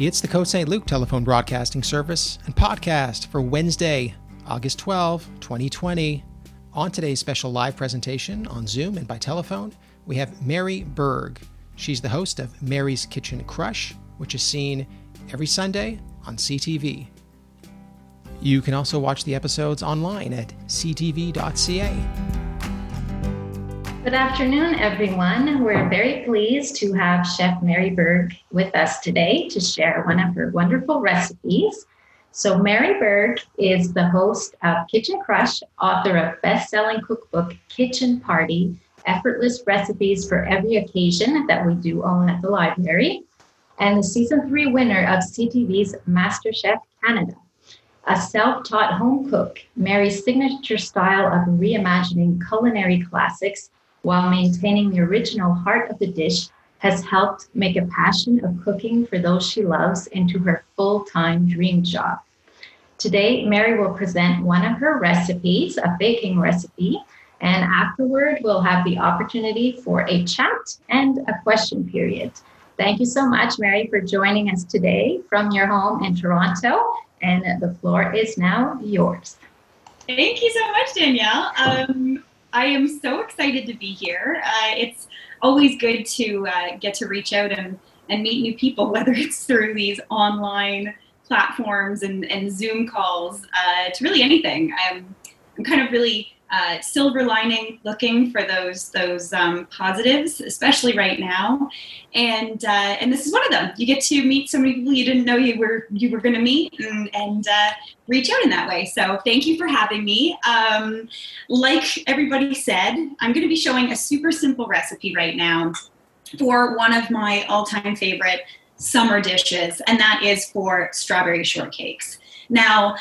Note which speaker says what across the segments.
Speaker 1: It's the Côte St. Luc telephone broadcasting service and podcast for Wednesday, August 12, 2020. On today's special live presentation on Zoom and by telephone, we have Mary Berg. She's the host of Mary's Kitchen Crush, which is seen every Sunday on CTV. You can also watch the episodes online at ctv.ca.
Speaker 2: Good afternoon, everyone. We're very pleased to have Chef Mary Berg with us today to share one of her wonderful recipes. So, Mary Berg is the host of Kitchen Crush, author of best selling cookbook Kitchen Party Effortless Recipes for Every Occasion that we do own at the library, and the season three winner of CTV's MasterChef Canada. A self taught home cook, Mary's signature style of reimagining culinary classics while maintaining the original heart of the dish has helped make a passion of cooking for those she loves into her full time dream job. Today, Mary will present one of her recipes, a baking recipe, and afterward, we'll have the opportunity for a chat and a question period. Thank you so much, Mary, for joining us today from your home in Toronto, and the floor is now yours.
Speaker 3: Thank you so much, Danielle. Um, I am so excited to be here. Uh, it's always good to uh, get to reach out and, and meet new people, whether it's through these online platforms and, and Zoom calls uh, to really anything. I'm, I'm kind of really uh, silver lining looking for those those um, positives, especially right now. And uh, and this is one of them. You get to meet so many people you didn't know you were you were going to meet, and, and uh, reach out in that way. So thank you for having me. Um, like everybody said, I'm going to be showing a super simple recipe right now for one of my all-time favorite summer dishes, and that is for strawberry shortcakes. Now,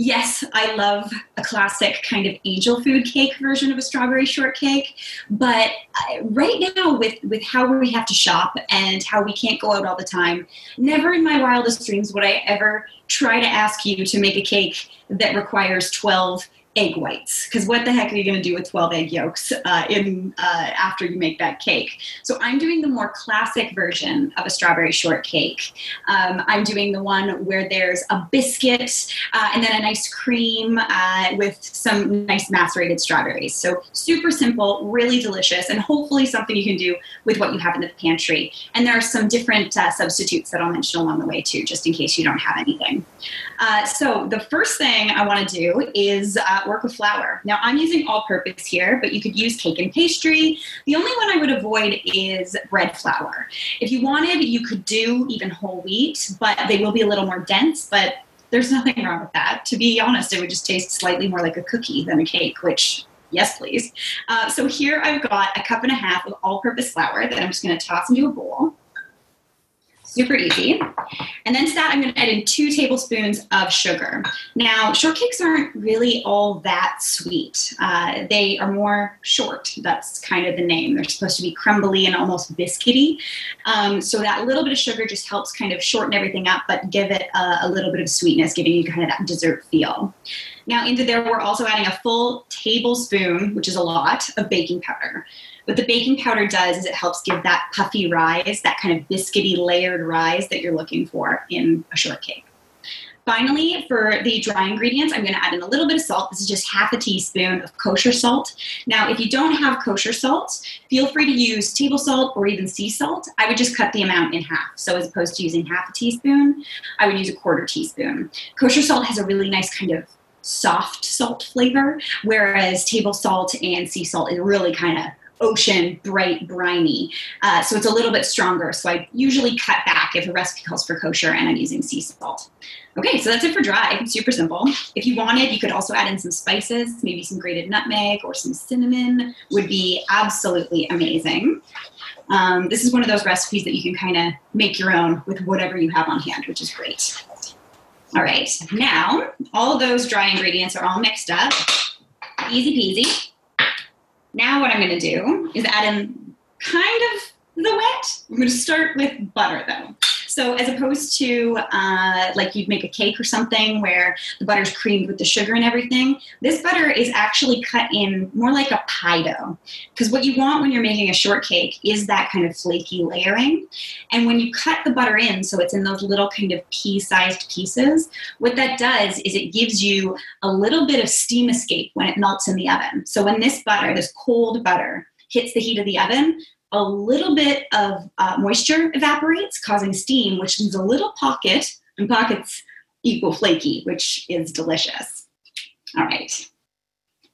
Speaker 3: yes, I love a classic kind of angel food cake version of a strawberry shortcake, but uh, right now with with how we have to shop and how we can't go out all the time, never in my wildest dreams would I ever try to ask you to make a cake that requires 12 egg whites. Because what the heck are you going to do with 12 egg yolks uh, in uh, after you make that cake? So i'm doing the more classic version of a strawberry shortcake. Um, i'm doing the one where there's a biscuit uh, and then a nice cream uh, with some nice macerated strawberries. So super simple really delicious and hopefully something you can do with what you have in the pantry. And there are some different uh, substitutes that i'll mention along the way too just in case you don't have anything. Uh, so the first thing i want to do is work with flour. Now I'm using all purpose here, but you could use cake and pastry. The only one I would avoid is bread flour. If you wanted, you could do even whole wheat, but they will be a little more dense, but there's nothing wrong with that. To be honest, it would just taste slightly more like a cookie than a cake, which yes please uh, so here i've got a cup and a half of all-purpose flour that i'm just going to toss into a bowl super easy. And then to that, I'm going to add in two tablespoons of sugar. Now, shortcakes aren't really all that sweet. Uh, they are more short. That's kind of the name. They're supposed to be crumbly and almost biscuity. Um, so that little bit of sugar just helps kind of shorten everything up, but give it a, a little bit of sweetness, giving you kind of that dessert feel. Now, into there, we're also adding a full tablespoon, which is a lot, of baking powder. What the baking powder does is it helps give that puffy rise, that kind of biscuity layered rise that you're looking for in a shortcake. Finally, for the dry ingredients, I'm going to add in a little bit of salt. This is just half a teaspoon of kosher salt. Now, if you don't have kosher salt, feel free to use table salt or even sea salt. I would just cut the amount in half. So, as opposed to using half a teaspoon, I would use a quarter teaspoon. Kosher salt has a really nice kind of soft salt flavor, whereas table salt and sea salt is really kind of ocean, bright, briny. Uh, so it's a little bit stronger. So I usually cut back if a recipe calls for kosher and I'm using sea salt. Okay, so that's it for dry. Super simple. If you wanted, you could also add in some spices, maybe some grated nutmeg or some cinnamon would be absolutely amazing. Um, this is one of those recipes that you can kind of make your own with whatever you have on hand, which is great. All right, now all those dry ingredients are all mixed up. Easy peasy. Now what I'm going to do is add in kind of the wet. I'm going to start with butter though. So as opposed to uh, like you'd make a cake or something where the butter's creamed with the sugar and everything, this butter is actually cut in more like a pie dough. Because what you want when you're making a shortcake is that kind of flaky layering. And when you cut the butter in, so it's in those little kind of pea-sized pieces, what that does is it gives you a little bit of steam escape when it melts in the oven. So when this butter, this cold butter, hits the heat of the oven, a little bit of uh, moisture evaporates, causing steam, which leaves a little pocket, and pockets equal flaky, which is delicious. All right.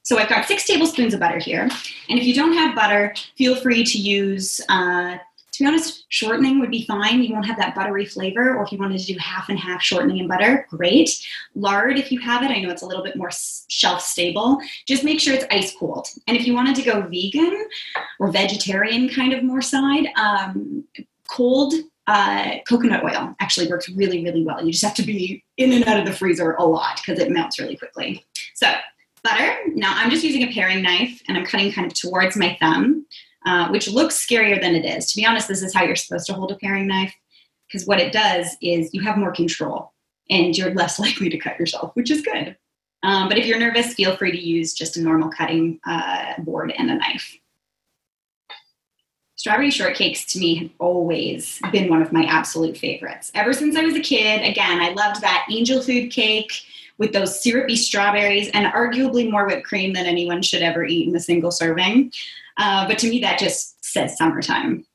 Speaker 3: So I've got six tablespoons of butter here. And if you don't have butter, feel free to use uh, to be honest, shortening would be fine. You won't have that buttery flavor. Or if you wanted to do half and half shortening and butter, great. Lard, if you have it, I know it's a little bit more shelf stable. Just make sure it's ice cooled. And if you wanted to go vegan or vegetarian kind of more side, um, cold uh, coconut oil actually works really, really well. You just have to be in and out of the freezer a lot because it melts really quickly. So, butter. Now, I'm just using a paring knife and I'm cutting kind of towards my thumb. Uh, which looks scarier than it is. To be honest, this is how you're supposed to hold a paring knife because what it does is you have more control and you're less likely to cut yourself, which is good. Um, but if you're nervous, feel free to use just a normal cutting uh, board and a knife. Strawberry shortcakes to me have always been one of my absolute favorites. Ever since I was a kid, again, I loved that angel food cake with those syrupy strawberries and arguably more whipped cream than anyone should ever eat in a single serving. Uh, but to me, that just says summertime.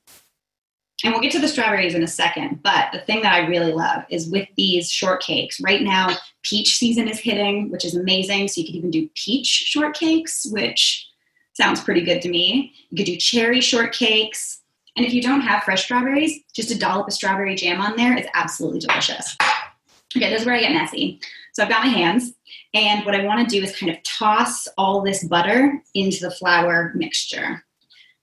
Speaker 3: And we'll get to the strawberries in a second. But the thing that I really love is with these shortcakes. Right now, peach season is hitting, which is amazing. So you could even do peach shortcakes, which sounds pretty good to me. You could do cherry shortcakes. And if you don't have fresh strawberries, just a dollop of strawberry jam on there is absolutely delicious. Okay, this is where I get messy. So I've got my hands, and what I want to do is kind of toss all this butter into the flour mixture.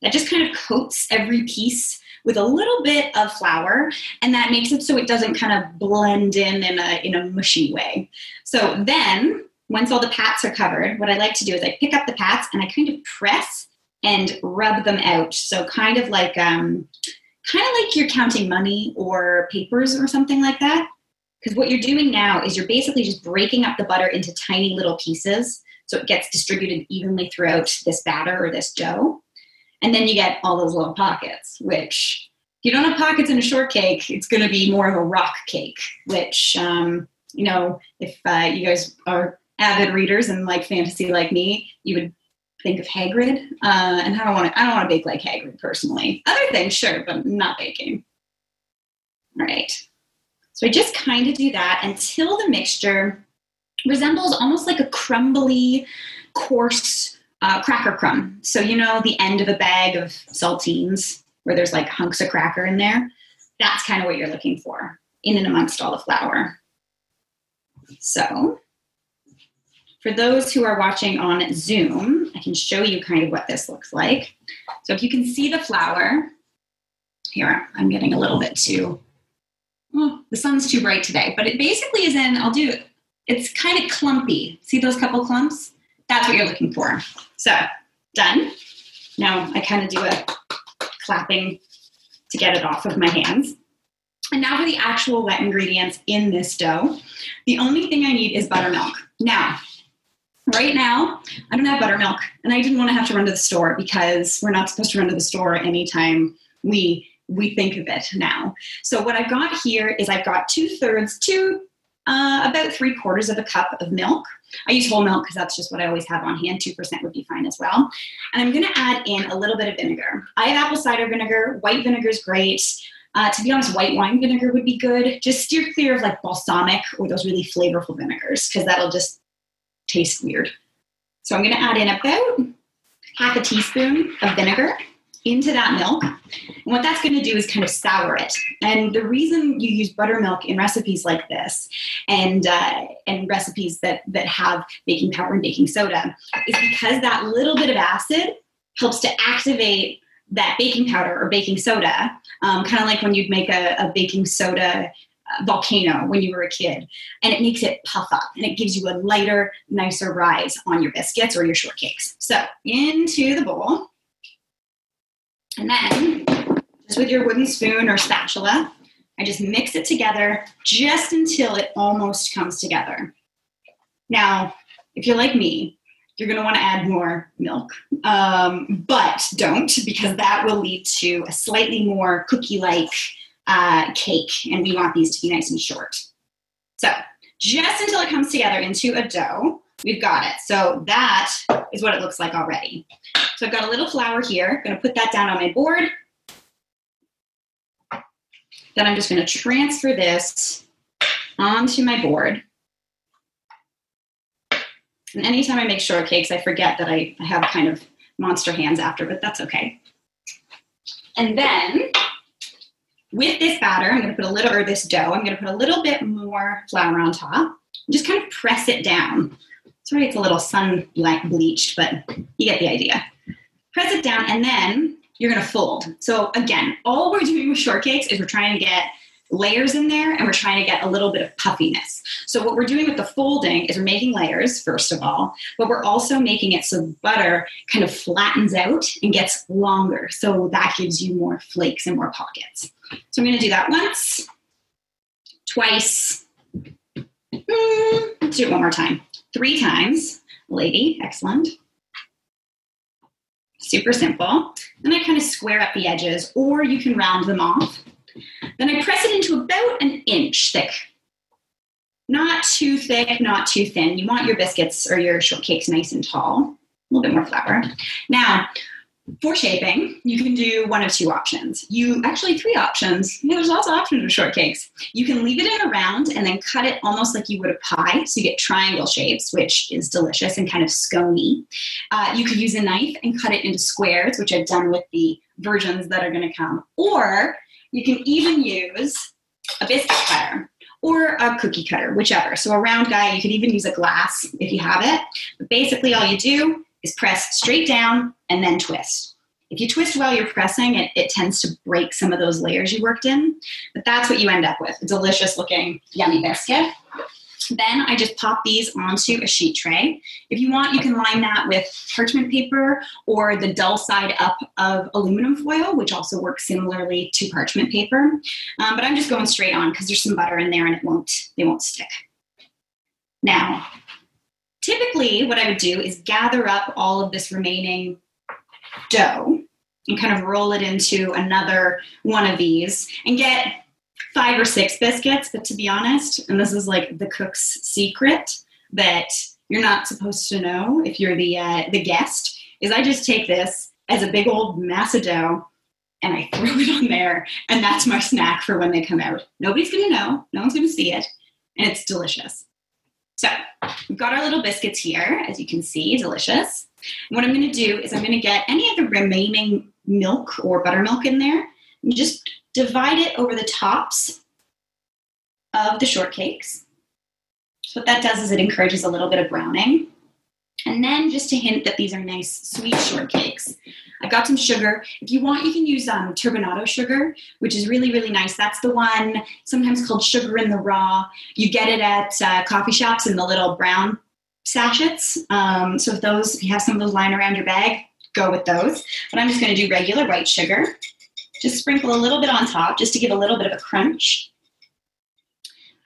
Speaker 3: That just kind of coats every piece with a little bit of flour, and that makes it so it doesn't kind of blend in in a, in a mushy way. So then, once all the pats are covered, what I like to do is I pick up the pats and I kind of press and rub them out. So kind of like um, kind of like you're counting money or papers or something like that. Because what you're doing now is you're basically just breaking up the butter into tiny little pieces so it gets distributed evenly throughout this batter or this dough. And then you get all those little pockets, which if you don't have pockets in a shortcake, it's going to be more of a rock cake, which, um, you know, if uh, you guys are avid readers and like fantasy like me, you would think of Hagrid. Uh, and I don't want to, I don't want to bake like Hagrid personally. Other things, sure, but not baking. All right. So I just kind of do that until the mixture resembles almost like a crumbly, coarse uh, cracker crumb. So, you know, the end of a bag of saltines where there's like hunks of cracker in there. That's kind of what you're looking for in and amongst all the flour. So, for those who are watching on Zoom, I can show you kind of what this looks like. So, if you can see the flour, here, I'm getting a little bit too well, the sun's too bright today, but it basically is in, I'll do, it. it's kind of clumpy. See those couple clumps? That's what you're looking for. So, done. Now I kind of do a clapping to get it off of my hands. And now for the actual wet ingredients in this dough. The only thing I need is buttermilk. Now, right now, I don't have buttermilk, and I didn't want to have to run to the store because we're not supposed to run to the store anytime we we think of it now. So what I've got here is I've got two thirds, two, uh, about three quarters of a cup of milk. I use whole milk because that's just what I always have on hand. 2% would be fine as well. And I'm going to add in a little bit of vinegar. I have apple cider vinegar. White vinegar is great. Uh, to be honest, white wine vinegar would be good. Just steer clear of like balsamic or those really flavorful vinegars because that'll just taste weird. So I'm going to add in about half a teaspoon of vinegar into that milk. And what that's going to do is kind of sour it. And the reason you use buttermilk in recipes like this and uh, and recipes that that have baking powder and baking soda is because that little bit of acid helps to activate that baking powder or baking soda, um, kind of like when you'd make a, a baking soda uh, volcano when you were a kid and it makes it puff up and it gives you a lighter nicer rise on your biscuits or your shortcakes so into the bowl and then, just with your wooden spoon or spatula, I just mix it together just until it almost comes together. Now, if you're like me, you're going to want to add more milk, um, but don't because that will lead to a slightly more cookie like uh, cake, and we want these to be nice and short. So, just until it comes together into a dough, we've got it. So, that is what it looks like already. So, I've got a little flour here, I'm going to put that down on my board. Then I'm just going to transfer this onto my board. And anytime I make shortcakes, I forget that I, I have kind of monster hands after, but that's okay. And then with this batter, I'm going to put a little, or this dough, I'm going to put a little bit more flour on top. Just kind of press it down. Sorry, it's a little sun bleached, but you get the idea. Press it down, and then you're to fold. So again, all we're doing with shortcakes is we're trying to get layers in there and we're trying to get a little bit of puffiness. So what we're doing with the folding is we're making layers first of all, but we're also making it so butter kind of flattens out and gets longer. So that gives you more flakes and more pockets. So I'm going to do that once, twice, mm, let's do it one more time, three times. Lady, excellent. Super simple. Then I kind of square up the edges, or you can round them off. Then I press it into about an inch thick. Not too thick, not too thin. You want your biscuits or your shortcakes nice and tall. A little bit more flour. Now, for shaping, you can do one of two options. You actually three options. Yeah, there's lots of options with shortcakes. You can leave it in a round and then cut it almost like you would a pie, so you get triangle shapes, which is delicious and kind of scony. Uh, you could use a knife and cut it into squares, which I've done with the versions that are going to come. Or you can even use a biscuit cutter or a cookie cutter, whichever. So a round guy, you could even use a glass if you have it. But basically, all you do is press straight down and then twist. If you twist while you're pressing, it, it tends to break some of those layers you worked in. But that's what you end up with a delicious looking, yummy biscuit. Then I just pop these onto a sheet tray. If you want, you can line that with parchment paper or the dull side up of aluminum foil, which also works similarly to parchment paper. Um, but I'm just going straight on because there's some butter in there and it won't, they won't stick. Now, typically what I would do is gather up all of this remaining dough and kind of roll it into another one of these and get five or six biscuits, but to be honest, and this is like the cook's secret that you're not supposed to know if you're the uh, the guest, is I just take this as a big old mass of dough and I throw it on there, and that's my snack for when they come out. Nobody's gonna know, no one's gonna see it, and it's delicious. So we've got our little biscuits here, as you can see, delicious. And what I'm gonna do is I'm gonna get any of the remaining milk or buttermilk in there and just divide it over the tops of the shortcakes. So what that does is it encourages a little bit of browning. And then just a hint that these are nice sweet shortcakes. I've got some sugar. If you want, you can use um, turbinado sugar, which is really, really nice. That's the one sometimes called sugar in the raw. You get it at uh, coffee shops in the little brown sachets. Um, so if those, if you have some of those lying around your bag, go with those. But I'm just going to do regular white sugar. Just sprinkle a little bit on top just to give a little bit of a crunch.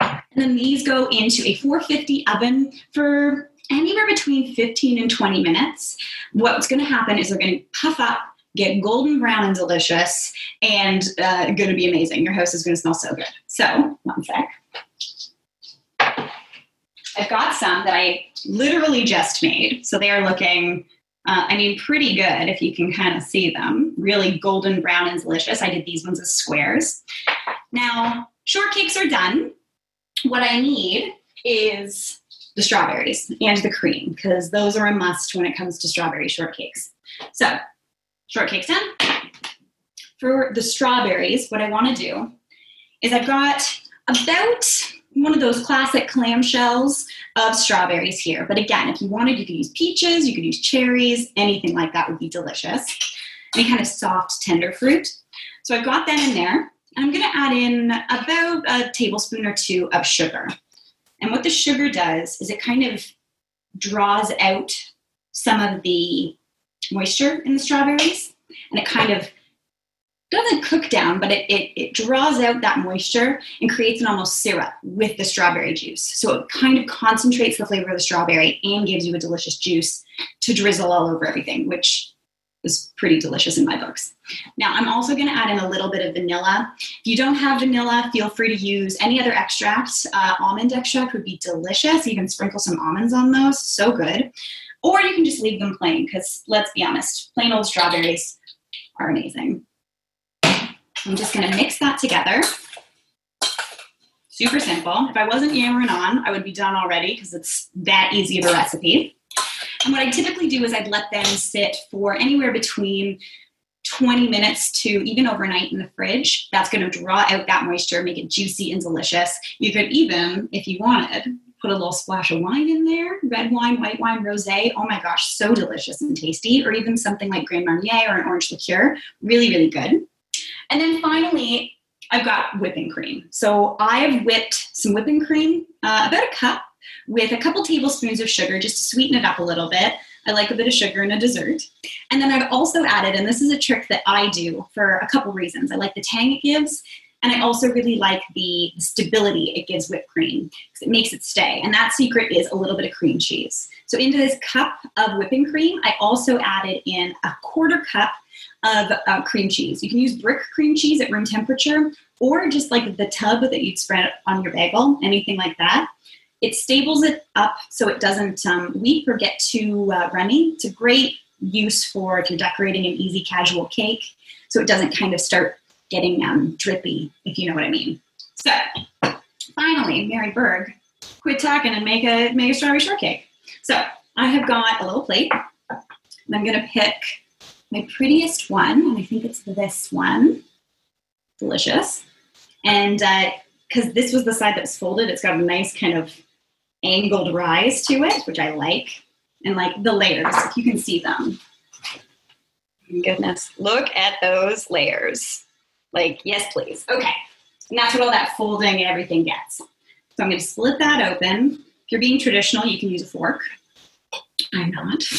Speaker 3: And then these go into a 450 oven for anywhere between 15 and 20 minutes. What's going to happen is they're going to puff up, get golden brown and delicious, and uh, going to be amazing. Your house is going to smell so good. So, one sec. I've got some that I literally just made. So they are looking uh, I mean, pretty good if you can kind of see them. Really golden brown and delicious. I did these ones as squares. Now, shortcakes are done. What I need is the strawberries and the cream because those are a must when it comes to strawberry shortcakes. So, shortcakes done. For the strawberries, what I want to do is I've got about one of those classic clamshells of strawberries here. But again, if you wanted, you could use peaches, you could use cherries, anything like that would be delicious. Any kind of soft, tender fruit. So I've got that in there. And I'm going to add in about a tablespoon or two of sugar. And what the sugar does is it kind of draws out some of the moisture in the strawberries and it kind of doesn't cook down, but it, it, it draws out that moisture and creates an almost syrup with the strawberry juice. So it kind of concentrates the flavor of the strawberry and gives you a delicious juice to drizzle all over everything, which is pretty delicious in my books. Now, I'm also going to add in a little bit of vanilla. If you don't have vanilla, feel free to use any other extract. Uh, almond extract would be delicious. You can sprinkle some almonds on those, so good. Or you can just leave them plain because let's be honest, plain old strawberries are amazing. I'm just going to mix that together. Super simple. If I wasn't yammering on, I would be done already because it's that easy of a recipe. And what I typically do is I'd let them sit for anywhere between 20 minutes to even overnight in the fridge. That's going to draw out that moisture, make it juicy and delicious. You could even, if you wanted, put a little splash of wine in there red wine, white wine, rose. Oh my gosh, so delicious and tasty. Or even something like Grand Marnier or an orange liqueur. Really, really good. And then finally, I've got whipping cream. So I've whipped some whipping cream, uh, about a cup, with a couple tablespoons of sugar just to sweeten it up a little bit. I like a bit of sugar in a dessert. And then I've also added, and this is a trick that I do for a couple reasons. I like the tang it gives, and I also really like the stability it gives whipped cream because it makes it stay. And that secret is a little bit of cream cheese. So into this cup of whipping cream, I also added in a quarter cup of uh, cream cheese. You can use brick cream cheese at room temperature or just like the tub that you'd spread on your bagel, anything like that. It stables it up so it doesn't um, weep or get too uh, runny. It's a great use for if you're decorating an easy casual cake so it doesn't kind of start getting um, drippy, if you know what I mean. So finally, Mary Berg, quit talking and make a, make a strawberry shortcake. So I have got a little plate. And I'm going to pick my prettiest one, and I think it's this one. Delicious. And because uh, this was the side that was folded, it's got a nice kind of angled rise to it, which I like. And like the layers, if you can see them. Goodness, look at those layers. Like, yes, please. Okay. And that's what all that folding and everything gets. So I'm going to split that open. If you're being traditional, you can use a fork. I'm not.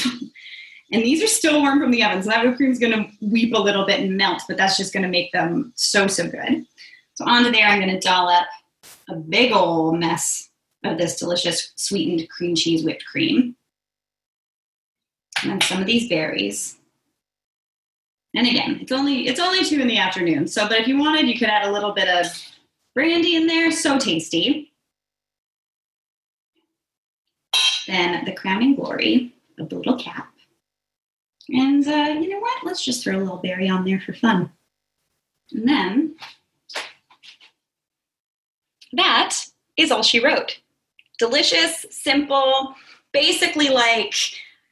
Speaker 3: And these are still warm from the oven, so that whipped cream is going to weep a little bit and melt, but that's just going to make them so, so good. So onto there, I'm going to dollop a big old mess of this delicious sweetened cream cheese whipped cream. And then some of these berries. And again, it's only it's only two in the afternoon. So, but if you wanted, you could add a little bit of brandy in there. So tasty. Then the crowning glory of the little cap. And uh, you know what? Let's just throw a little berry on there for fun. And then that is all she wrote. Delicious, simple, basically like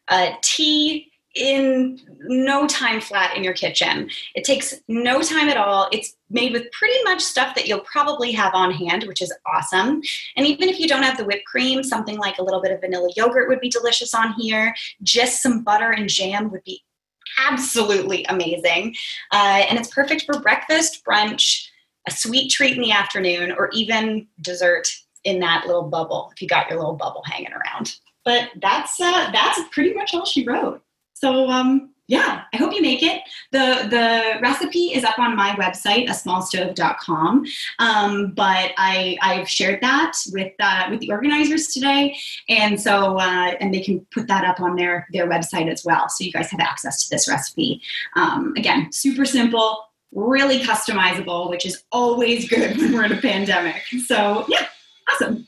Speaker 3: a tea in no time flat in your kitchen. It takes no time at all. It's made with pretty much stuff that you'll probably have on hand, which is awesome. And even if you don't have the whipped cream, something like a little bit of vanilla yogurt would be delicious on here. Just some butter and jam would be absolutely amazing. Uh, and it's perfect for breakfast, brunch, a sweet treat in the afternoon, or even dessert in that little bubble if you got your little bubble hanging around. But that's uh, that's pretty much all she wrote. So um, yeah, I hope you make it. The the recipe is up on my website, asmallstove.com. Um, but I I've shared that with uh, with the organizers today, and so uh, and they can put that up on their their website as well, so you guys have access to this recipe. Um, again, super simple, really customizable, which is always good when we're in a pandemic. So yeah, awesome.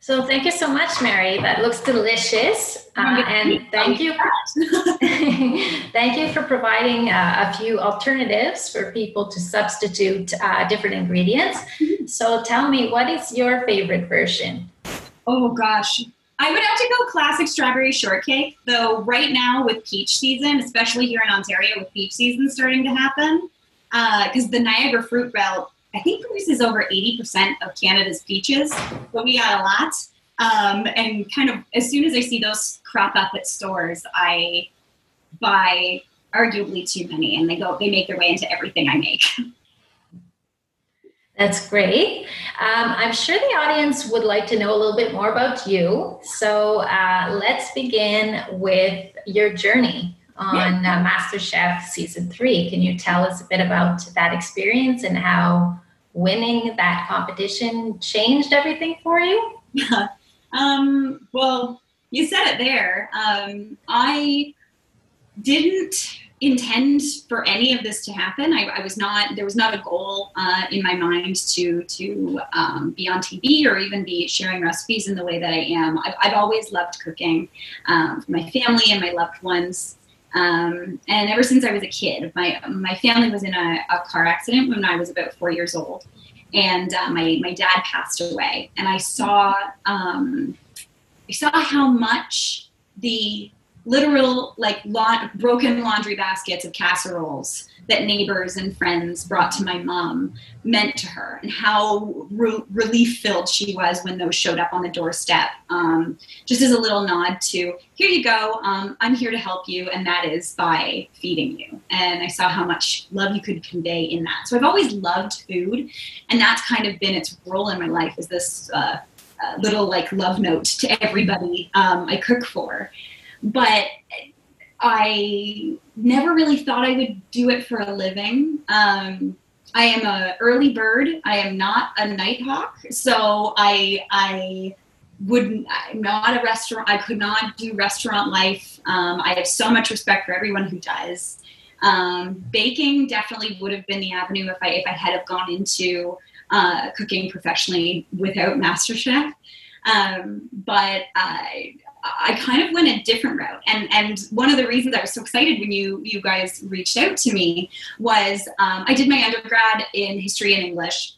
Speaker 2: So thank you so much, Mary. That looks delicious, uh, and thank you. thank you for providing uh, a few alternatives for people to substitute uh, different ingredients. Mm-hmm. So tell me, what is your favorite version?
Speaker 3: Oh gosh, I would have to go classic strawberry shortcake. Though right now with peach season, especially here in Ontario, with peach season starting to happen, because uh, the Niagara Fruit Belt I think produces over 80% of Canada's peaches, but we got a lot. Um, and kind of as soon as I see those crop up at stores, I buy arguably too many, and they go they make their way into everything I make.
Speaker 2: That's great. Um, I'm sure the audience would like to know a little bit more about you. So uh, let's begin with your journey on uh, MasterChef season three. Can you tell us a bit about that experience and how winning that competition changed everything for you?
Speaker 3: Yeah. Um, well, you said it there. Um, I didn't intend for any of this to happen. I, I was not there was not a goal uh, in my mind to to um, be on TV or even be sharing recipes in the way that I am. I've, I've always loved cooking um, for my family and my loved ones. Um, and ever since I was a kid, my my family was in a, a car accident when I was about four years old, and uh, my my dad passed away. And I saw um, I saw how much the literal like la- broken laundry baskets of casseroles that neighbors and friends brought to my mom meant to her and how re- relief filled she was when those showed up on the doorstep. Um, just as a little nod to here you go um, i'm here to help you and that is by feeding you. And i saw how much love you could convey in that. So i've always loved food and that's kind of been its role in my life is this uh, uh, little like love note to everybody um, i cook for. But I never really thought I would do it for a living. Um, I am a early bird. I am not a nighthawk, so I I would I'm not a restaurant. I could not do restaurant life. Um, I have so much respect for everyone who does. Um, baking definitely would have been the avenue if I if I had have gone into uh, cooking professionally without MasterChef. Um, but I, I kind of went a different route. And and one of the reasons I was so excited when you you guys reached out to me was um, I did my undergrad in history and English,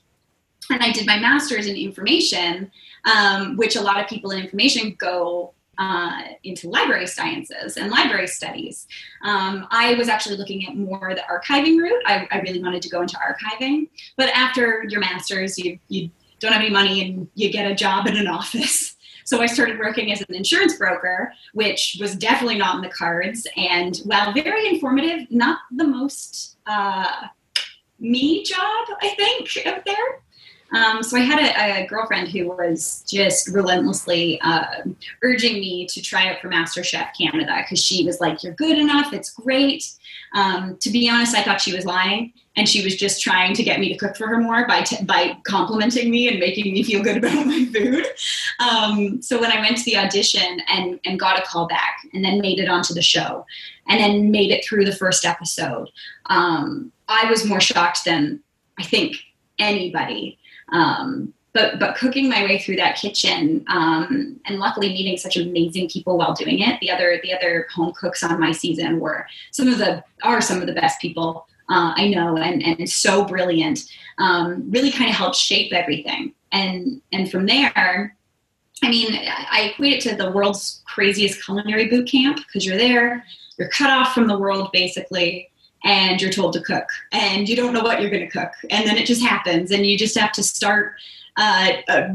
Speaker 3: and I did my master's in information, um, which a lot of people in information go uh, into library sciences and library studies. Um, I was actually looking at more the archiving route. I, I, really wanted to go into archiving, but after your master's, you you don't have any money and you get a job in an office. So I started working as an insurance broker, which was definitely not in the cards. And while very informative, not the most uh, me job, I think, out there. Um, so I had a, a, girlfriend who was just relentlessly uh, urging me to try out for MasterChef Canada because she was like, "You're good enough. It's great." Um, to be honest, I thought she was lying, and she was just trying to get me to cook for her more by t- by complimenting me and making me feel good about my food. Um, so when I went to the audition and and got a call back, and then made it onto the show, and then made it through the first episode, um, I was more shocked than I think anybody um, but but cooking my way through that kitchen um, and luckily meeting such amazing people while doing it. The other the other home cooks on my season were some of the are some of the best people uh, I know and and so brilliant. Um, really kind of helped shape everything. And and from there, I mean, I equate it to the world's craziest culinary boot camp because you're there, you're cut off from the world basically and you're told to cook and you don't know what you're going to cook and then it just happens and you just have to start uh, uh,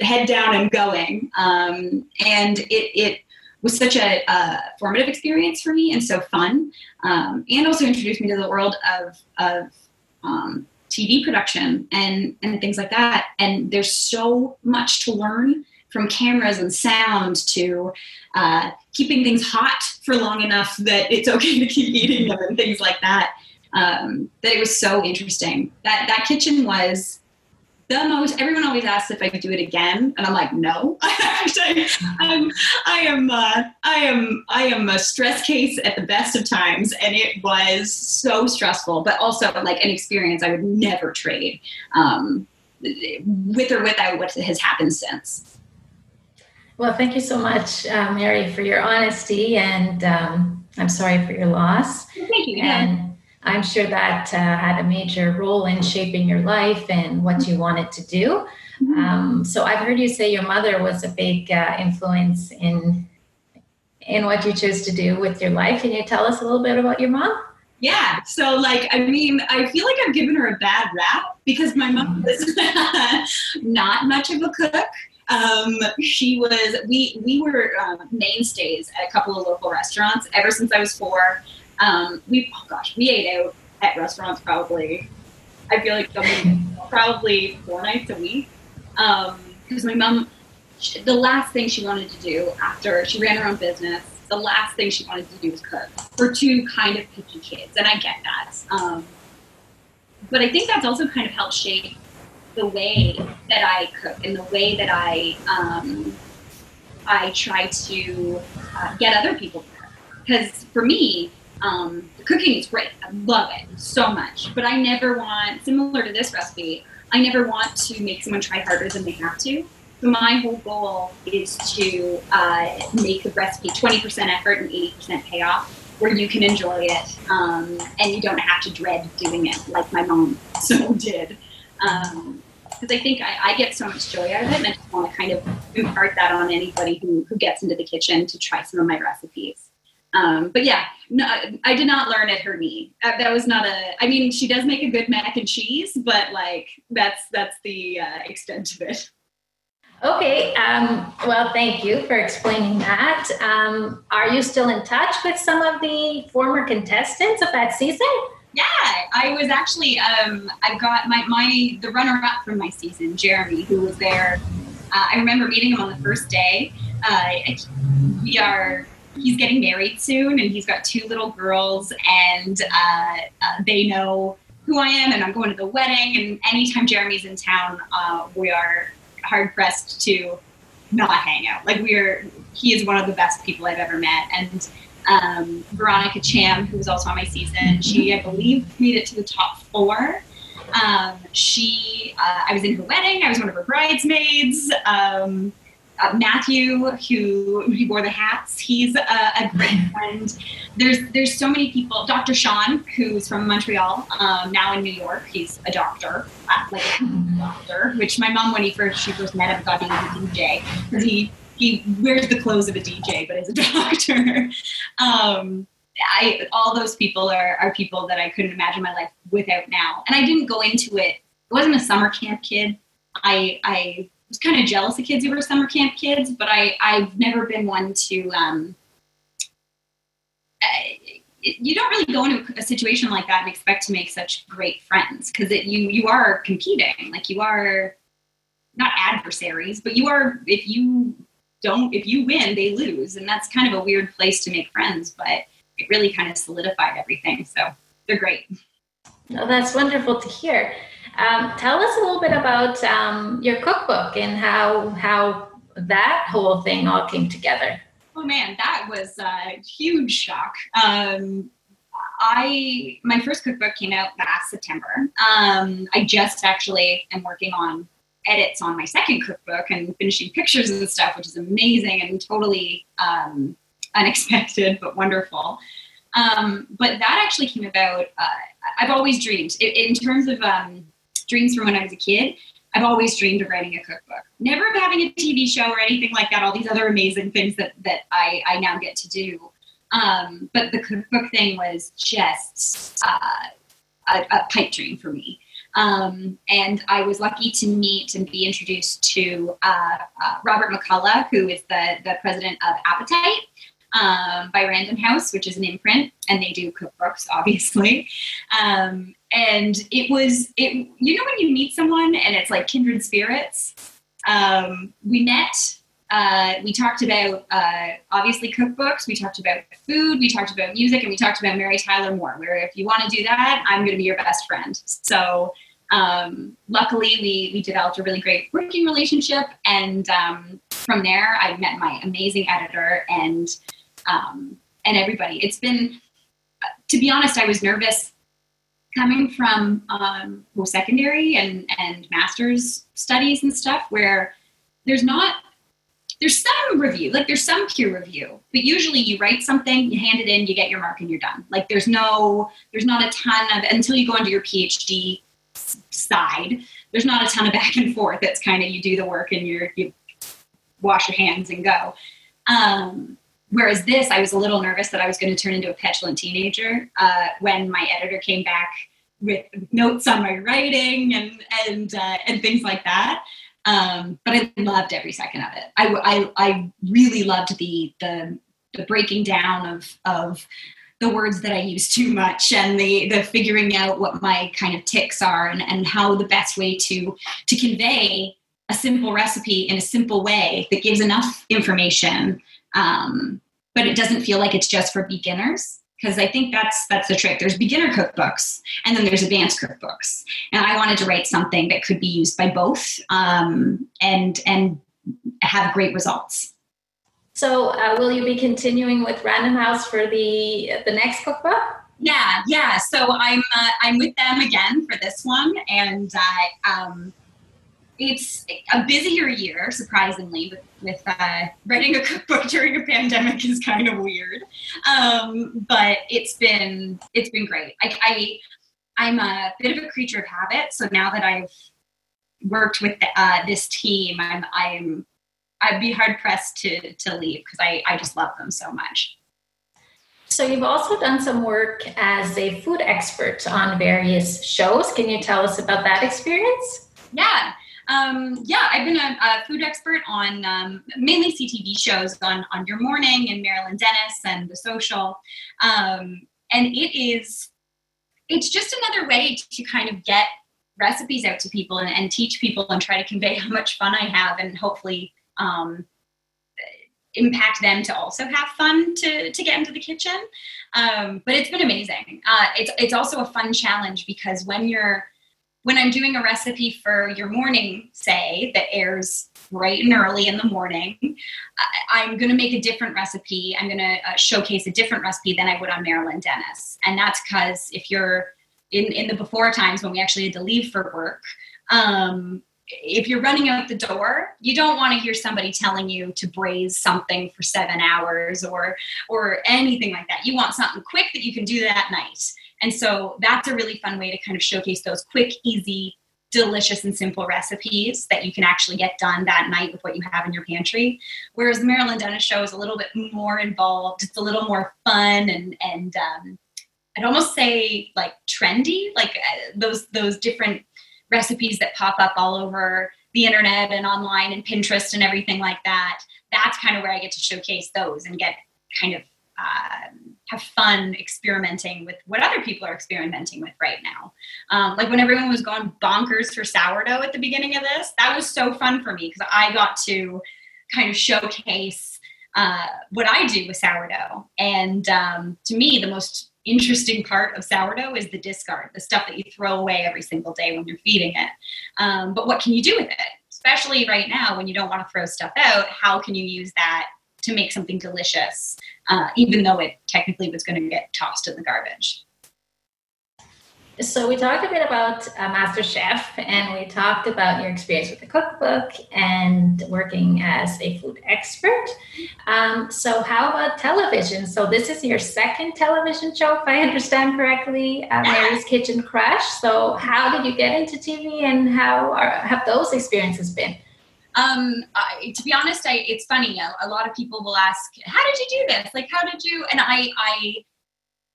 Speaker 3: head down and going um, and it, it was such a uh, formative experience for me and so fun um, and also introduced me to the world of, of um, tv production and, and things like that and there's so much to learn from cameras and sound to uh, keeping things hot for long enough that it's okay to keep eating them and things like that. Um, that it was so interesting. That that kitchen was the most. Everyone always asks if I could do it again, and I'm like, no. I'm, I am, uh, I am, I am a stress case at the best of times, and it was so stressful, but also like an experience I would never trade, um, with or without what has happened since.
Speaker 2: Well, thank you so much, uh, Mary, for your honesty, and um, I'm sorry for your loss.
Speaker 3: Thank you.
Speaker 2: And I'm sure that uh, had a major role in shaping your life and what you wanted to do. Mm-hmm. Um, so I've heard you say your mother was a big uh, influence in in what you chose to do with your life. Can you tell us a little bit about your mom?
Speaker 3: Yeah. So, like, I mean, I feel like I've given her a bad rap because my mom was not much of a cook. Um, she was we we were um, mainstays at a couple of local restaurants ever since I was four. Um, we oh gosh, we ate out at restaurants probably I feel like probably four nights a week. Because um, my mom, the last thing she wanted to do after she ran her own business, the last thing she wanted to do was cook for two kind of picky kids, and I get that. Um, but I think that's also kind of helped shape the way that I cook and the way that I um, I try to uh, get other people to cook. Because for me, um, cooking is great. I love it so much. But I never want, similar to this recipe, I never want to make someone try harder than they have to. So my whole goal is to uh, make the recipe 20% effort and 80% payoff, where you can enjoy it um, and you don't have to dread doing it like my mom so did. Um, because I think I, I, get so much joy out of it, and I just want to kind of impart that on anybody who, who gets into the kitchen to try some of my recipes. Um, but yeah, no, I did not learn at her knee. Uh, that was not a. I mean, she does make a good mac and cheese, but like that's that's the uh, extent of it.
Speaker 2: Okay. Um, well, thank you for explaining that. Um, are you still in touch with some of the former contestants of that season?
Speaker 3: Yeah, I was actually. Um, I got my my the runner up from my season, Jeremy, who was there. Uh, I remember meeting him on the first day. Uh, we are he's getting married soon and he's got two little girls and uh, uh, they know who I am and I'm going to the wedding. And anytime Jeremy's in town, uh, we are hard pressed to not hang out. Like we are, he is one of the best people I've ever met. And um, Veronica Cham, who was also on my season, she, I believe, made it to the top four. Um, she, uh, I was in her wedding. I was one of her bridesmaids. Um, uh, Matthew, who he wore the hats, he's a, a, great friend. There's there's so many people. Dr. Sean, who's from Montreal, um, now in New York, he's a doctor, uh, like a doctor. Which my mom, when he first she first met him, thought he was a DJ because he he wears the clothes of a DJ, but is a doctor. Um, I all those people are are people that I couldn't imagine my life without now. And I didn't go into it. I wasn't a summer camp kid. I I was kind of jealous of kids who were summer camp kids, but I, I've never been one to, um, I, you don't really go into a situation like that and expect to make such great friends because you, you are competing. Like you are not adversaries, but you are, if you don't, if you win, they lose. And that's kind of a weird place to make friends, but it really kind of solidified everything. So they're great.
Speaker 2: Oh, that's wonderful to hear. Um, tell us a little bit about um, your cookbook and how how that whole thing all came together.
Speaker 3: Oh man, that was a huge shock. Um, I my first cookbook came out last September. Um, I just actually am working on edits on my second cookbook and finishing pictures and stuff, which is amazing and totally um, unexpected but wonderful. Um, but that actually came about. Uh, I've always dreamed in, terms of um, dreams from when I was a kid. I've always dreamed of writing a cookbook. Never of having a TV show or anything like that, all these other amazing things that, that I, I now get to do. Um, but the cookbook thing was just uh, a, a, pipe dream for me. Um, and I was lucky to meet and be introduced to uh, uh, Robert McCullough, who is the, the president of Appetite um, by Random House, which is an imprint, and they do cookbooks, obviously. Um, and it was it. You know when you meet someone and it's like kindred spirits. Um, we met. Uh, we talked about uh, obviously cookbooks. We talked about food. We talked about music, and we talked about Mary Tyler Moore. Where if you want to do that, I'm going to be your best friend. So um, luckily, we we developed a really great working relationship, and um, from there, I met my amazing editor and um, and everybody. It's been, to be honest, I was nervous coming from um, post secondary and and master's studies and stuff where there's not there's some review like there's some peer review but usually you write something you hand it in you get your mark and you're done like there's no there's not a ton of until you go into your phd side there's not a ton of back and forth it's kind of you do the work and you're you wash your hands and go um, Whereas this, I was a little nervous that I was going to turn into a petulant teenager uh, when my editor came back with notes on my writing and and uh, and things like that. Um, but I loved every second of it. I, I, I really loved the, the the breaking down of of the words that I use too much and the the figuring out what my kind of ticks are and, and how the best way to to convey a simple recipe in a simple way that gives enough information um, but it doesn't feel like it's just for beginners because I think that's that's the trick. There's beginner cookbooks and then there's advanced cookbooks, and I wanted to write something that could be used by both um, and and have great results.
Speaker 2: So, uh, will you be continuing with Random House for the the next cookbook?
Speaker 3: Yeah, yeah. So I'm uh, I'm with them again for this one, and uh, um, it's a busier year, surprisingly, with, with uh, writing a cookbook during a pandemic is kind of weird. Um, but it's been it's been great. I, I I'm a bit of a creature of habit, so now that I've worked with uh, this team, I'm I'm I'd be hard pressed to to leave because I I just love them so much.
Speaker 2: So you've also done some work as a food expert on various shows. Can you tell us about that experience?
Speaker 3: Yeah. Um, yeah, I've been a, a food expert on um, mainly CTV shows on on Your Morning and Marilyn Denis and The Social, um, and it is it's just another way to kind of get recipes out to people and, and, teach people and try to convey how much fun I have and hopefully um, impact them to also have fun to to get into the kitchen. Um, but it's been amazing. Uh, it's it's also a fun challenge because when you're when I'm doing a recipe for your morning, say, that airs bright and early in the morning, I'm going to make a different recipe. I'm going to uh, showcase a different recipe than I would on Marilyn Denis. And that's because if you're in, in the before times when we actually had to leave for work, um, if you're running out the door, you don't want to hear somebody telling you to braise something for seven hours or or anything like that. You want something quick that you can do that night. And so that's a really fun way to kind of showcase those quick, easy, delicious, and simple recipes that you can actually get done that night with what you have in your pantry. Whereas the Marilyn Denis show is a little bit more involved. It's a little more fun and and um, I'd almost say like trendy, like uh, those those different recipes that pop up all over the internet and online and Pinterest and everything like that. That's kind of where I get to showcase those and get kind of um, have fun experimenting with what other people are experimenting with right now. Um, like when everyone was going bonkers for sourdough at the beginning of this, that was so fun for me because I got to kind of showcase uh, what I do with sourdough. And um, to me, the most interesting part of sourdough is the discard, the stuff that you throw away every single day when you're feeding it. Um, but what can you do with it? Especially right now when you don't want to throw stuff out, how can you use that to make something delicious, uh, even though it technically was going to get tossed in the garbage.
Speaker 2: So we talked a bit about uh, Master Chef, and we talked about your experience with the cookbook and working as a food expert. Um, so how about television? So this is your second television show, if I understand correctly, uh, Mary's Kitchen Crush. So how did you get into TV, and how are, have those experiences been?
Speaker 3: Um, I, to be honest, I, it's funny. A, a, lot of people will ask, "How did you do this? Like, how did you?" And I, I,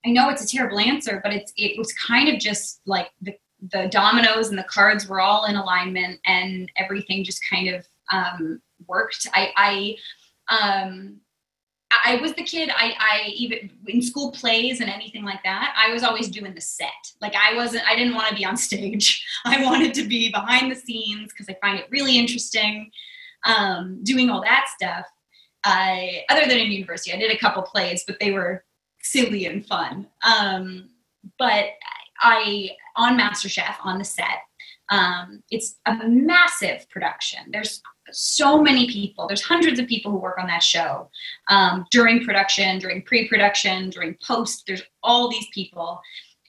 Speaker 3: I know it's a terrible answer, but it's it was kind of just like the the dominoes and the cards were all in alignment, and everything just kind of um, worked. I, I, um, I was the kid. I, I even in school plays and anything like that. I was always doing the set. Like I wasn't. I didn't want to be on stage. I wanted to be behind the scenes because I find it really interesting. Um, doing all that stuff. I, other than in university, I did a couple plays, but they were silly and fun. Um, but I on MasterChef on the set. Um, it's a massive production. There's so many people. There's hundreds of people who work on that show um, during production, during pre-production, during post. There's all these people,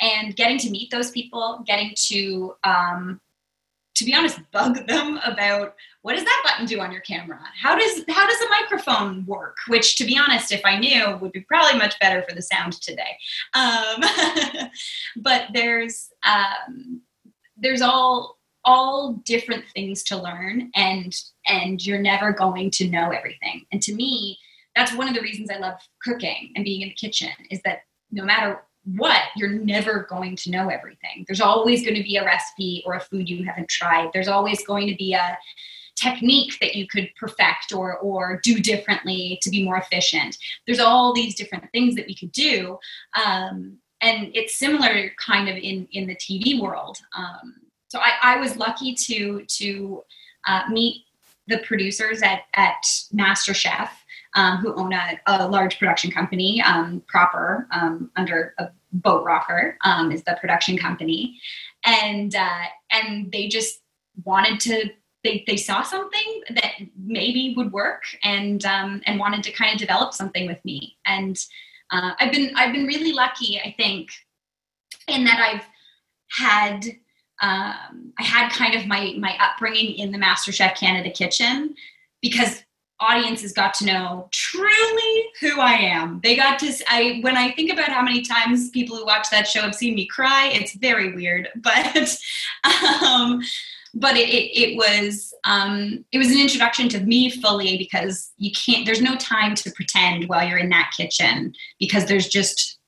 Speaker 3: and getting to meet those people, getting to, um, to be honest, bug them about what does that button do on your camera? How does how does a microphone work? Which, to be honest, if I knew, would be probably much better for the sound today. Um, but there's um, there's all all different things to learn and and you're never going to know everything and to me that's one of the reasons i love cooking and being in the kitchen is that no matter what? You're never going to know everything. There's always going to be a recipe or a food you haven't tried. There's always going to be a technique that you could perfect or or do differently to be more efficient. There's all these different things that we could do um, and it's similar kind of in in the tv world. Um, so I, I, was lucky to to uh, meet the producers at at masterchef um, who own a, a, large production company um, proper um, under a boat rocker um, is the production company. And uh, and they just wanted to they, they saw something that maybe would work and um, and wanted to kind of develop something with me. And uh, I've been I've been really lucky I think in that I've had um, I had kind of my my upbringing in the MasterChef Canada kitchen because audiences got to know truly who I am. They got to I when I think about how many times people who watch that show have seen me cry, it's very weird, but um, but it, it, it was um, it was an introduction to me fully because you can't there's no time to pretend while you're in that kitchen because there's just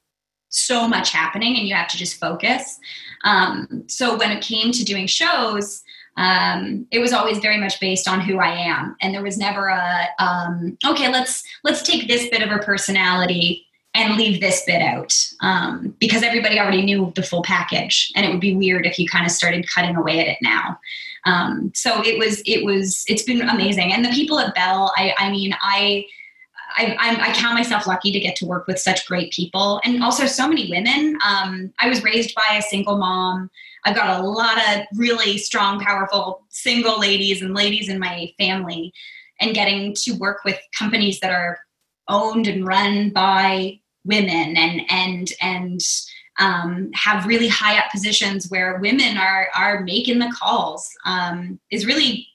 Speaker 3: so much happening and you have to just focus um, so when it came to doing shows um, it was always very much based on who I am, and there was never a um, okay. Let's let's take this bit of her personality and leave this bit out um, because everybody already knew the full package, and it would be weird if you kind of started cutting away at it now. Um, so it was it was it's been amazing, and the people at Bell. I I mean I. I, I, count myself lucky to get to work with such great people and also so many women. Um, I was raised by a single mom. I've got a lot of really strong, powerful single ladies and ladies in my family, and getting to work with companies that are owned and run by women and and and um, have really high up positions where women are are making the calls um, is really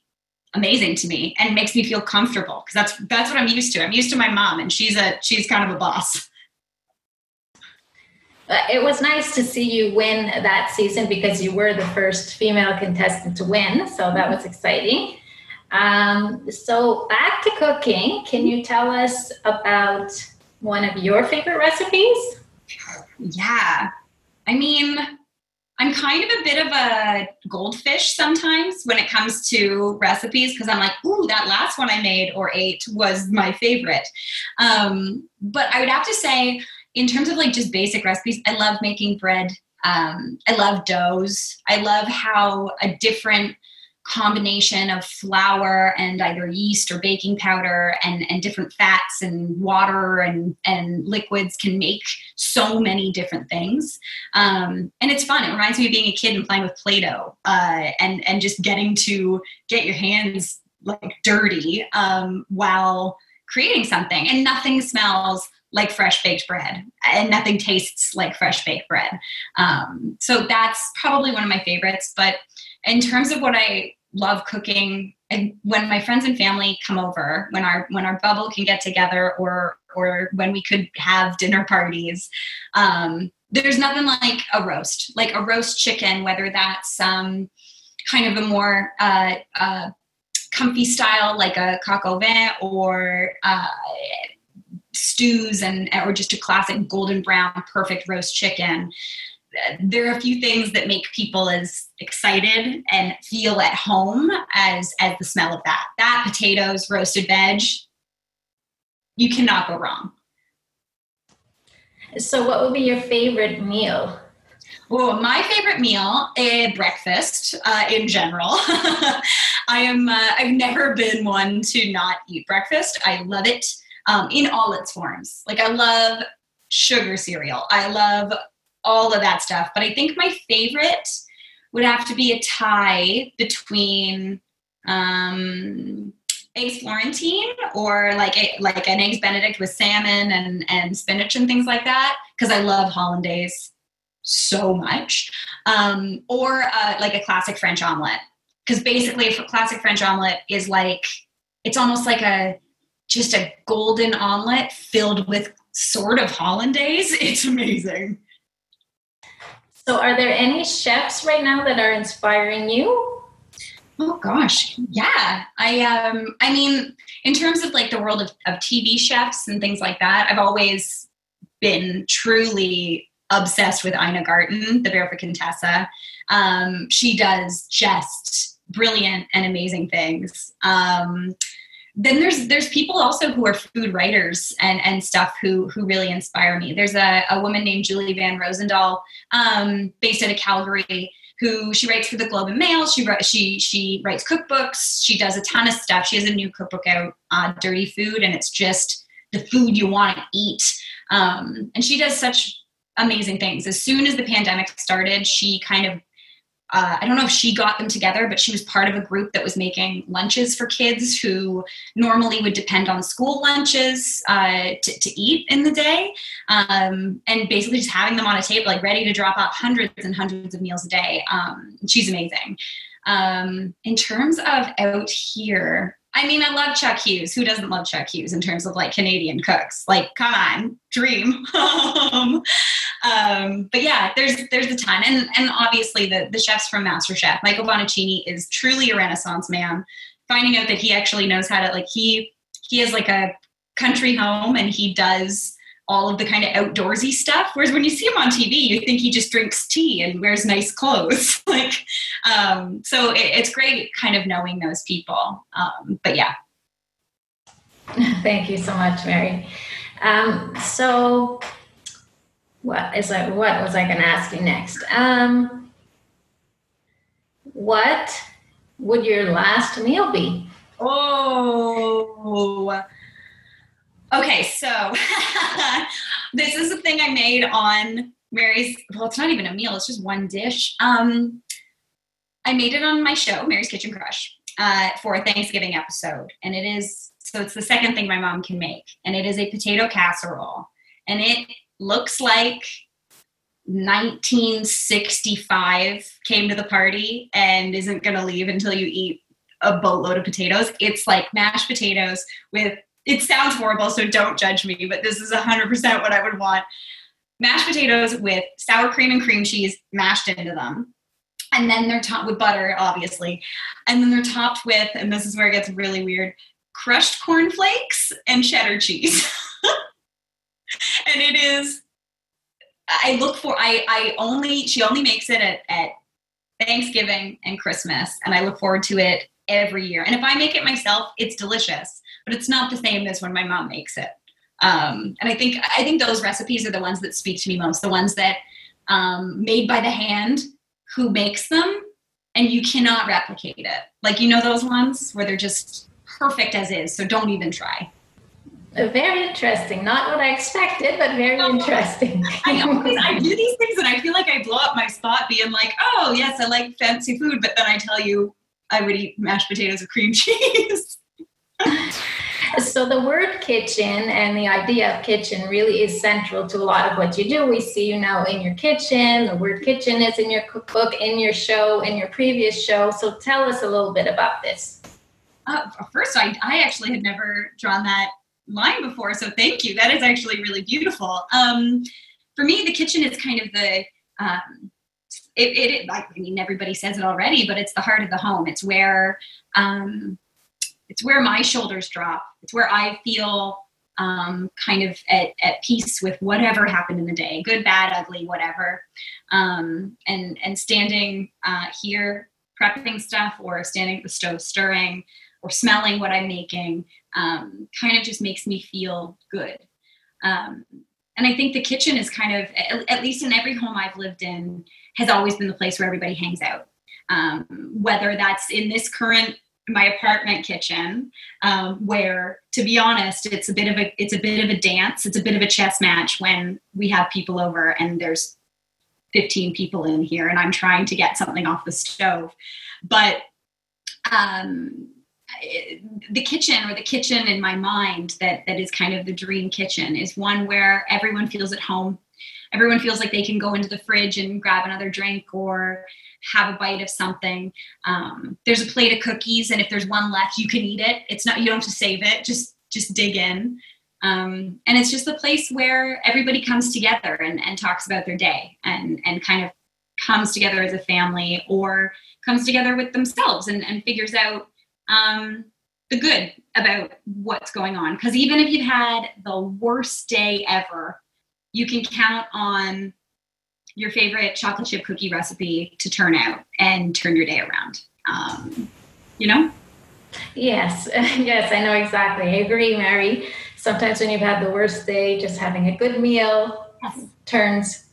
Speaker 3: amazing to me and makes me feel comfortable because that's that's what I'm used to. I'm used to my mom and she's a she's kind of a boss.
Speaker 2: Uh, it was nice to see you win that season because you were the first female contestant to win. So that was exciting. Um, so back to cooking. Can you tell us about one of your favorite recipes?
Speaker 3: Yeah. I mean, I'm kind of a bit of a goldfish sometimes when it comes to recipes because I'm like, ooh, that last one I made or ate was my favorite. Um, but I would have to say, in terms of like just basic recipes, I love making bread. Um, I love doughs. I love how a different combination of flour and either yeast or baking powder and, and different fats and water and, and liquids can make so many different things. Um, and it's fun. It reminds me of being a kid and playing with Play-Doh uh, and, and just getting to get your hands like dirty um, while creating something and nothing smells like fresh baked bread and nothing tastes like fresh baked bread. Um, so that's probably one of my favorites but in terms of what i love cooking and when my friends and family come over when our when our bubble can get together or or when we could have dinner parties um, there's nothing like a roast like a roast chicken whether that's um, kind of a more uh, uh, comfy style like a coq au vin or uh, stews and or just a classic golden brown perfect roast chicken there are a few things that make people as excited and feel at home as as the smell of that that potatoes roasted veg you cannot go wrong
Speaker 2: so what would be your favorite meal
Speaker 3: well, my favorite meal is breakfast uh, in general. I am. Uh, I've never been one to not eat breakfast. I love it um, in all its forms. Like I love sugar cereal. I love all of that stuff. But I think my favorite would have to be a tie between um, eggs Florentine or like a, like an eggs Benedict with salmon and and spinach and things like that because I love hollandaise so much. Um, or uh, like a classic French omelet because basically a classic French omelet is like it's almost like a just a golden omelet filled with sort of hollandaise. It's amazing.
Speaker 2: So, are there any chefs right now that are inspiring you?
Speaker 3: Oh gosh, yeah. I um, I mean, in terms of like the world of, of TV chefs and things like that, I've always been truly obsessed with Ina Garten, the Barefoot Contessa. Um, she does just brilliant and amazing things. Um, then there's there's people also who are food writers and and stuff who who really inspire me. There's a, a woman named Julie Van Rosendaal, um, based out of Calgary, who she writes for the Globe and Mail. She she she writes cookbooks. She does a ton of stuff. She has a new cookbook out, uh, Dirty Food, and it's just the food you want to eat. Um, and she does such amazing things. As soon as the pandemic started, she kind of uh, I don't know if she got them together, but she was part of a group that was making lunches for kids who normally would depend on school lunches uh, to, to, eat in the day. Um, and basically just having them on a table, like ready to drop off hundreds and hundreds of meals a day. Um, she's amazing. Um, in terms of out here, I mean, I love Chuck Hughes. Who doesn't love Chuck Hughes in terms of like Canadian cooks? Like, come on, dream. um, but yeah, there's there's a ton, and and obviously the the chefs from MasterChef. Michael Bonacini is truly a Renaissance man. Finding out that he actually knows how to like he he has like a country home and he does all of the kind of outdoorsy stuff. Whereas when you see him on TV, you think he just drinks tea and wears nice clothes. like, um, so it, it's great kind of knowing those people. Um, but yeah.
Speaker 2: Thank you so much, Mary. Um, so, what is I, what was I going to ask you next? Um, what would your last meal be?
Speaker 3: Oh, Okay, so this is a thing I made on Mary's. Well, it's not even a meal; it's just one dish. Um, I made it on my show, Mary's Kitchen Crush, uh, for a Thanksgiving episode, and it is so. It's the second thing my mom can make, and it is a potato casserole, and it looks like 1965 came to the party and isn't going to leave until you eat a boatload of potatoes. It's like mashed potatoes with it sounds horrible, so don't judge me, but this is 100% what I would want. Mashed potatoes with sour cream and cream cheese mashed into them. And then they're topped with butter, obviously. And then they're topped with, and this is where it gets really weird, crushed cornflakes and cheddar cheese. and it is, I look for, I, I only, she only makes it at, at Thanksgiving and Christmas. And I look forward to it every year. And if I make it myself, it's delicious but it's not the same as when my mom makes it. Um, and I think I think those recipes are the ones that speak to me most. The ones that um, made by the hand, who makes them, and you cannot replicate it. Like you know those ones where they're just perfect as is. So don't even try.
Speaker 2: Very interesting. Not what I expected, but very interesting.
Speaker 3: I always I do these things and I feel like I blow up my spot being like, oh yes, I like fancy food, but then I tell you I would eat mashed potatoes with cream cheese
Speaker 2: so the word kitchen and the idea of kitchen really is central to a lot of what you do. We see you now in your kitchen. The word kitchen is in your cookbook, in your show, in your previous show. So tell us a little bit about this.
Speaker 3: Uh, first, I, I actually had never drawn that line before, so thank you. That is actually really beautiful. Um, for me, the kitchen is kind of the um, it, it, I mean, everybody says it already, but it's the heart of the home. It's where um, it's where my shoulders drop. It's where I feel um, kind of at, at peace with whatever happened in the day, good, bad, ugly, whatever. Um, and and standing uh, here prepping stuff, or standing at the stove stirring, or smelling what I'm making, um, kind of just makes me feel good. Um, and I think the kitchen is kind of, at least in every home I've lived in, has always been the place where everybody hangs out. Um, whether that's in this current my apartment kitchen um, where to be honest it's a bit of a it's a bit of a dance. It's a bit of a chess match when we have people over and there's 15 people in here and i'm trying to get something off the stove. But um, the kitchen or the kitchen in my mind that that is kind of the dream kitchen is one where everyone feels at home. Everyone feels like they can go into the fridge and grab another drink or have a bite of something. Um, there's a plate of cookies, and if there's one left, you can eat it. It's not you don't have to save it. Just just dig in. Um, and it's just a place where everybody comes together and, and talks about their day and and kind of comes together as a family or comes together with themselves and, and figures out um, the good about what's going on. Because even if you've had the worst day ever, you can count on your favorite chocolate chip cookie recipe to turn out and turn your day around. Um, you know?
Speaker 2: Yes, yes, I know exactly. I agree, Mary. Sometimes when you've had the worst day, just having a good meal yes. turns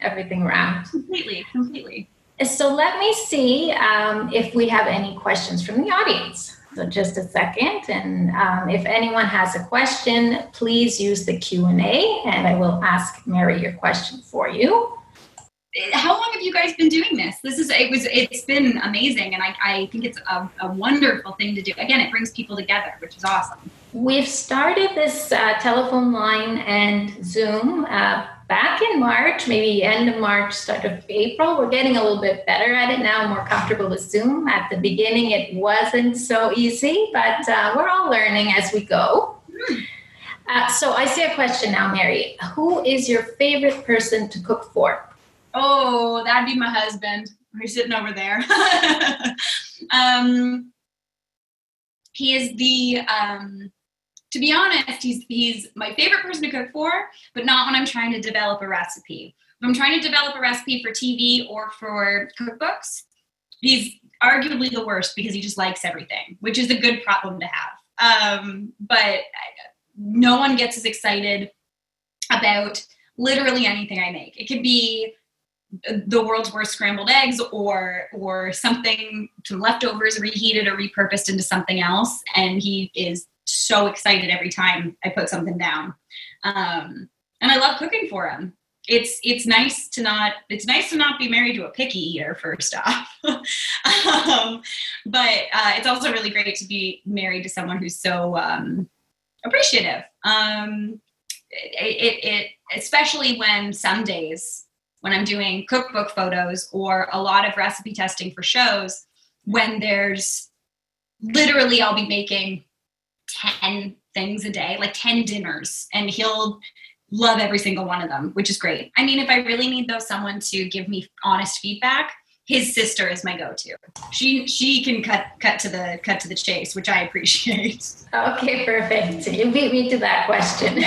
Speaker 2: everything around.
Speaker 3: Completely, completely.
Speaker 2: So let me see um, if we have any questions from the audience. So just a second, and um, if anyone has a question, please use the Q and A, and I will ask Mary your question for you.
Speaker 3: How long have you guys been doing this? This is it was it's been amazing, and I, I think it's a, a wonderful thing to do. Again, it brings people together, which is awesome.
Speaker 2: We've started this uh, telephone line and Zoom uh, back in March, maybe end of March, start of April. We're getting a little bit better at it now, more comfortable with Zoom. At the beginning, it wasn't so easy, but uh, we're all learning as we go. Uh, so I see a question now, Mary. Who is your favorite person to cook for?
Speaker 3: Oh, that'd be my husband. He's sitting over there. um, he is the um, to be honest, he's he's my favorite person to cook for, but not when I'm trying to develop a recipe. If I'm trying to develop a recipe for TV or for cookbooks, he's arguably the worst because he just likes everything, which is a good problem to have. Um, but no one gets as excited about literally anything I make. It could be the world's worst scrambled eggs or or something some leftovers reheated or repurposed into something else and he is so excited every time I put something down. Um, and I love cooking for him. It's it's nice to not it's nice to not be married to a picky eater first off, um, but uh, it's also really great to be married to someone who's so um, appreciative. Um, it, it, it especially when some days when I'm doing cookbook photos or a lot of recipe testing for shows, when there's literally I'll be making 10 things a day, like 10 dinners, and he'll love every single one of them, which is great. I mean, if I really need though someone to give me honest feedback, his sister is my go-to. She she can cut cut to the cut to the chase, which I appreciate.
Speaker 2: Okay, perfect. You beat me to that question.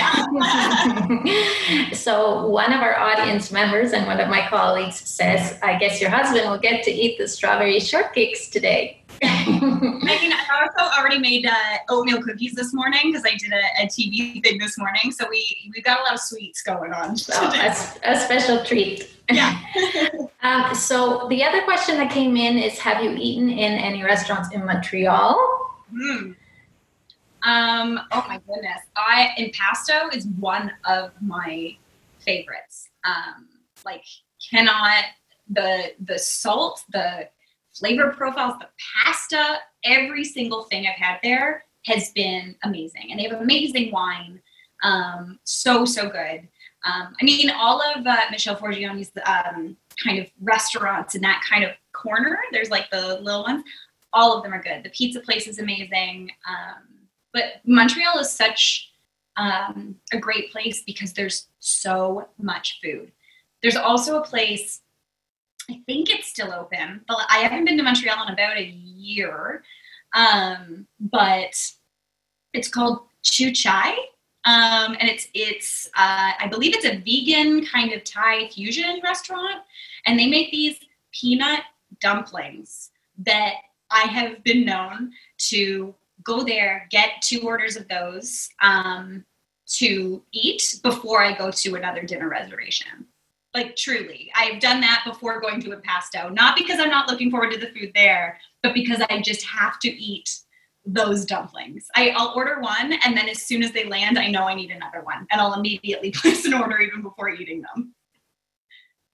Speaker 2: so one of our audience members and one of my colleagues says, "I guess your husband will get to eat the strawberry shortcakes today."
Speaker 3: Megan, I also already made uh, oatmeal cookies this morning because I did a, a, TV thing this morning. So we we got a lot of sweets going on.
Speaker 2: Oh, that's a special treat.
Speaker 3: Yeah.
Speaker 2: um, so the other question that came in is: Have you eaten in any restaurants in Montreal?
Speaker 3: Hmm. Um. Oh my goodness. I impasto is one of my favorites. Um. Like cannot the the salt the flavor profiles, the pasta, every single thing I've had there has been amazing. And they have amazing wine. Um, so, so good. Um, I mean, all of uh, Michel Forgione's um, kind of restaurants in that kind of corner, there's like the little ones, all of them are good. The pizza place is amazing. Um, but Montreal is such um, a great place because there's so much food. There's also a place I think it's still open, but I haven't been to Montreal in about a year. Um, but it's called Chu Chai. Um, and it's it's uh, I believe it's a vegan kind of Thai fusion restaurant, and they make these peanut dumplings that I have been known to go there, get two orders of those um, to eat before I go to another dinner reservation like truly i've done that before going to impasto not because i'm not looking forward to the food there but because i just have to eat those dumplings. I, i'll order one and then as soon as they land i know i need another one and i'll immediately place an order even before eating them.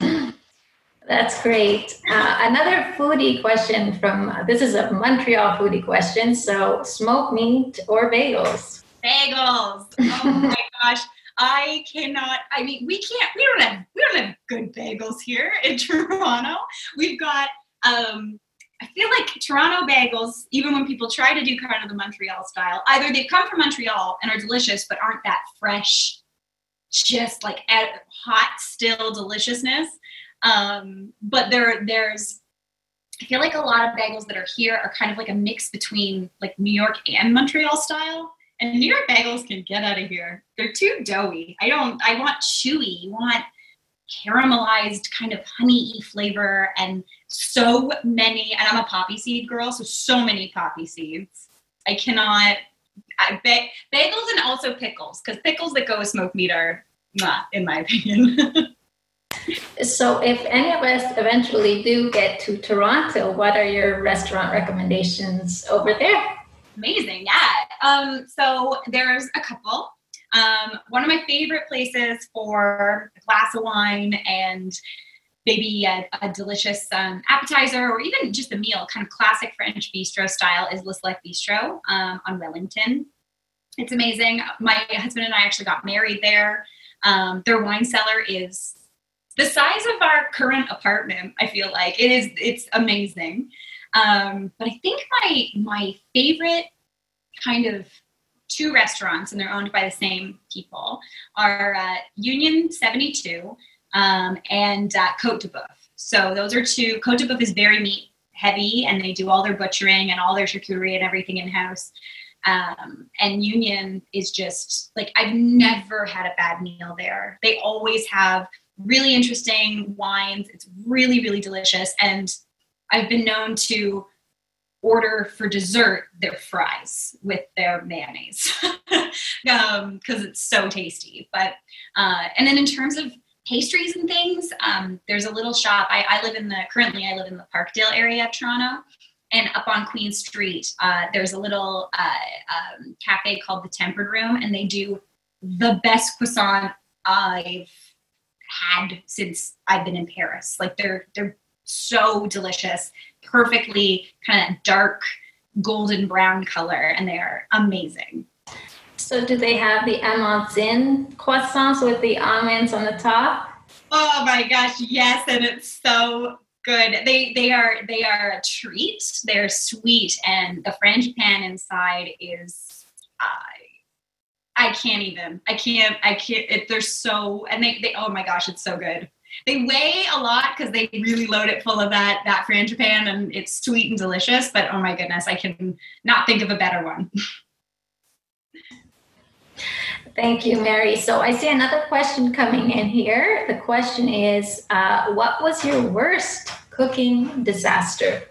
Speaker 2: That's great. Uh, another foodie question from uh, this is a montreal foodie question so smoked meat or bagels?
Speaker 3: Bagels. Oh my gosh I cannot. I mean, we can't. We don't have. We don't have good bagels here in Toronto. We've got. um I feel like Toronto bagels, even when people try to do kind of the Montreal style, either they've come from Montreal and are delicious, but aren't that fresh, just like hot, still deliciousness. Um, but there, there's I feel like a lot of bagels that are here are kind of like a mix between like New York and Montreal style. And New York bagels can get out of here. They're too doughy. I don't. I want chewy. You want caramelized kind of honey flavor and so many and i'm a poppy seed girl so so many poppy seeds i cannot I, ba- bagels and also pickles because pickles that go with smoked meat are not in my opinion
Speaker 2: so if any of us eventually do get to toronto what are your restaurant recommendations over there
Speaker 3: amazing yeah um, so there's a couple um, one of my favorite places for a glass of wine and maybe a, a delicious um, appetizer or even just a meal, kind of classic French bistro style, is Le Select Bistro um, on Wellington. It's amazing. My husband and I actually got married there. Um, their wine cellar is the size of our current apartment. I feel like it is. It's amazing. Um, but I think my my favorite kind of two restaurants, and they're owned by the same people, are uh, Union 72 um, and uh, Cote de Boeuf. So those are two. Cote de Boeuf is very meat heavy, and they do all their butchering and all their charcuterie and everything in house. Um, and Union is just like I've never had a bad meal there. They always have really interesting wines. It's really really delicious, and I've been known to order for dessert their fries with their mayonnaise because um, it's so tasty. But uh, and then in terms of pastries and things, um, there's a little shop. I, I, live in the currently I live in the Parkdale area of Toronto, and up on Queen Street, uh, there's a little uh, um, cafe called the Tempered Room, and they do the best croissant I've had since I've been in Paris. Like they're they're so delicious perfectly kind of dark golden brown color, and they are amazing.
Speaker 2: So, do they have the amandine croissants with the almonds on the top?
Speaker 3: Oh my gosh, yes, and it's so good. They they are they are a treat. They're sweet, and the frangipane inside is. I I can't even. I can't. I can't. It, they're so, and they, they. Oh my gosh, it's so good. They weigh a lot because they really load it full of that that frangipane, and it's sweet and delicious. But oh my goodness, I can not think of a better one.
Speaker 2: Thank you, Mary. So I see another question coming in here. The question is, uh, what was your worst cooking disaster?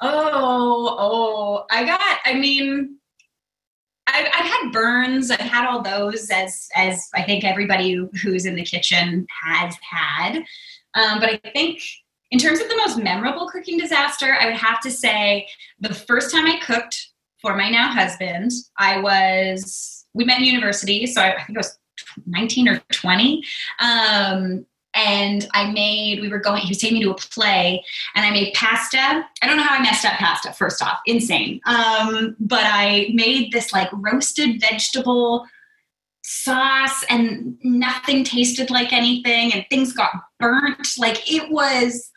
Speaker 3: Oh, oh, I got. I mean, I've, I've, had burns. I've had all those, as as I think everybody who's in the kitchen has had. Um, but I think in terms of the most memorable cooking disaster, I would have to say the first time I cooked for my now husband, I was we met in university, so I, I think I was 19 or 20. Um, and I made, we were going, he was taking me to a play and I made pasta. I don't know how I messed up pasta, first off, insane. Um, but I made this like roasted vegetable sauce and nothing tasted like anything and things got burnt. Like it was,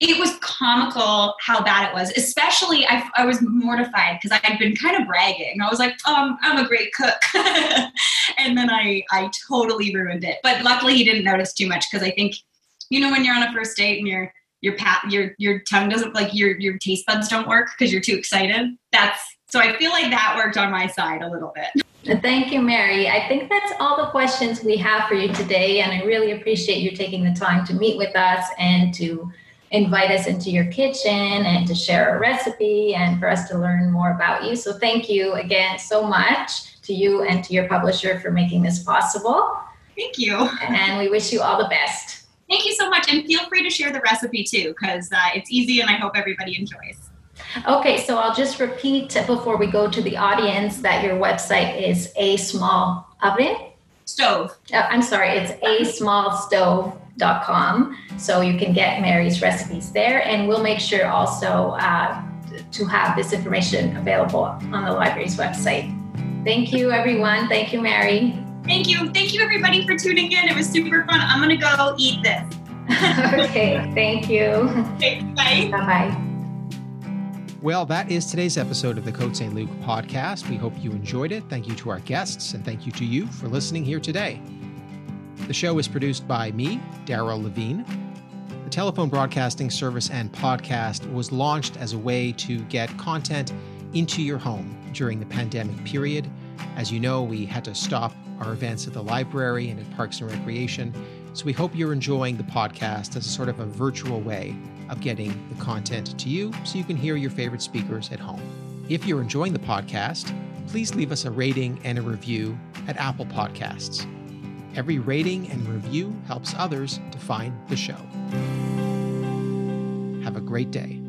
Speaker 3: it was comical how bad it was. Especially, I, I was mortified because I had been kind of bragging. I was like, um, I'm a great cook. and then I, I totally ruined it. But luckily, he didn't notice too much because I think, you know, when you're on a first date and your your pat your your tongue doesn't like your your taste buds don't work because you're too excited. That's so I feel like that worked on my side a little bit.
Speaker 2: Thank you, Mary. I think that's all the questions we have for you today, and I really appreciate you taking the time to meet with us and to invite us into your kitchen and to share a recipe and for us to learn more about you. So thank you again so much to you and to your publisher for making this possible.
Speaker 3: Thank you.
Speaker 2: And we wish you all the best.
Speaker 3: Thank you so much. And feel free to share the recipe too, because uh, it's easy and I hope everybody enjoys.
Speaker 2: Okay, so I'll just repeat before we go to the audience that your website is a small oven
Speaker 3: stove.
Speaker 2: Uh, I'm sorry, it's a small stove com. So you can get Mary's recipes there. And we'll make sure also uh, to have this information available on the library's website. Thank you, everyone. Thank you, Mary.
Speaker 3: Thank you. Thank you, everybody, for tuning in. It was super fun. I'm going to go eat this.
Speaker 2: okay. Thank you.
Speaker 3: Okay, bye.
Speaker 2: Bye bye.
Speaker 1: Well, that is today's episode of the Côte St. Luc podcast. We hope you enjoyed it. Thank you to our guests, and thank you to you for listening here today. The show is produced by me, Daryl Levine. The telephone broadcasting service and podcast was launched as a way to get content into your home during the pandemic period. As you know, we had to stop our events at the library and at Parks and Recreation. So we hope you're enjoying the podcast as a sort of a virtual way of getting the content to you so you can hear your favorite speakers at home. If you're enjoying the podcast, please leave us a rating and a review at Apple Podcasts. Every rating and review helps others to find the show. Have a great day.